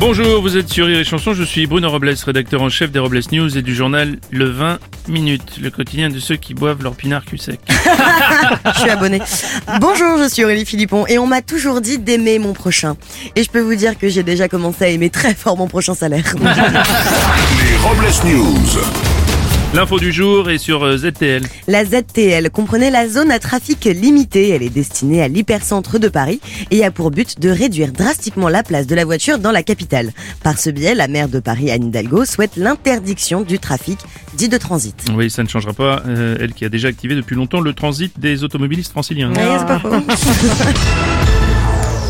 Bonjour, vous êtes sur Rire et Chanson, je suis Bruno Robles, rédacteur en chef des Robles News et du journal Le 20 minutes, le quotidien de ceux qui boivent leur pinard cul sec. Je suis abonné. Bonjour, je suis Aurélie Philippon et on m'a toujours dit d'aimer mon prochain. Et je peux vous dire que j'ai déjà commencé à aimer très fort mon prochain salaire. Les Robles News. L'info du jour est sur euh, ZTL. La ZTL comprenait la zone à trafic limité. Elle est destinée à l'hypercentre de Paris et a pour but de réduire drastiquement la place de la voiture dans la capitale. Par ce biais, la maire de Paris, Anne Hidalgo, souhaite l'interdiction du trafic dit de transit. Oui, ça ne changera pas, euh, elle qui a déjà activé depuis longtemps le transit des automobilistes franciliens. Ouais, c'est pas faux.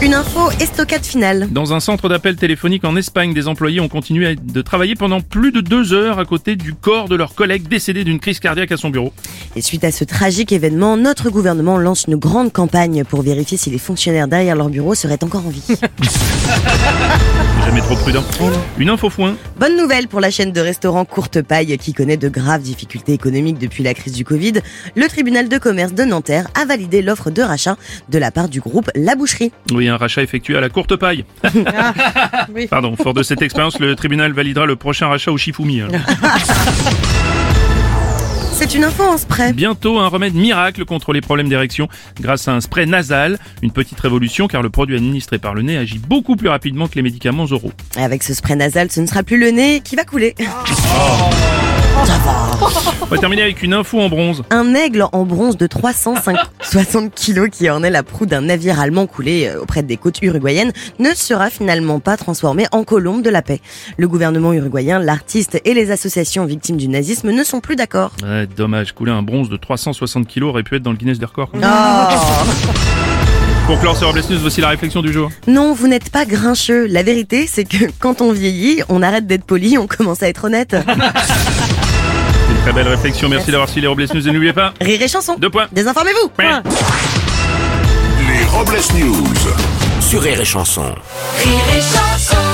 Une info estocade finale. Dans un centre d'appel téléphonique en Espagne, des employés ont continué de travailler pendant plus de deux heures à côté du corps de leur collègue décédé d'une crise cardiaque à son bureau. Et suite à ce tragique événement, notre gouvernement lance une grande campagne pour vérifier si les fonctionnaires derrière leur bureau seraient encore en vie. Jamais trop prudent. Une info foin. Bonne nouvelle pour la chaîne de restaurants Courte Paille qui connaît de graves difficultés économiques depuis la crise du Covid. Le tribunal de commerce de Nanterre a validé l'offre de rachat de la part du groupe La Boucherie. Oui, un rachat effectué à la courte paille. Pardon, fort de cette expérience, le tribunal validera le prochain rachat au Shifumi. hein. C'est une info en spray. Bientôt un remède miracle contre les problèmes d'érection grâce à un spray nasal. Une petite révolution car le produit administré par le nez agit beaucoup plus rapidement que les médicaments oraux. Avec ce spray nasal, ce ne sera plus le nez qui va couler. On va terminer avec une info en bronze. Un aigle en bronze de 360 kilos qui en est la proue d'un navire allemand coulé euh, auprès des côtes uruguayennes ne sera finalement pas transformé en colombe de la paix. Le gouvernement uruguayen, l'artiste et les associations victimes du nazisme ne sont plus d'accord. Ouais, dommage, couler un bronze de 360 kilos aurait pu être dans le Guinness des records. Pour clore News, voici la réflexion du jour. Non, vous n'êtes pas grincheux. La vérité, c'est que quand on vieillit, on arrête d'être poli, on commence à être honnête. Très belle réflexion, merci d'avoir suivi les Robles News et n'oubliez pas, Rire et chanson. deux points. Désinformez-vous. Les Robles News. Sur Rire et Chanson. Rire et chanson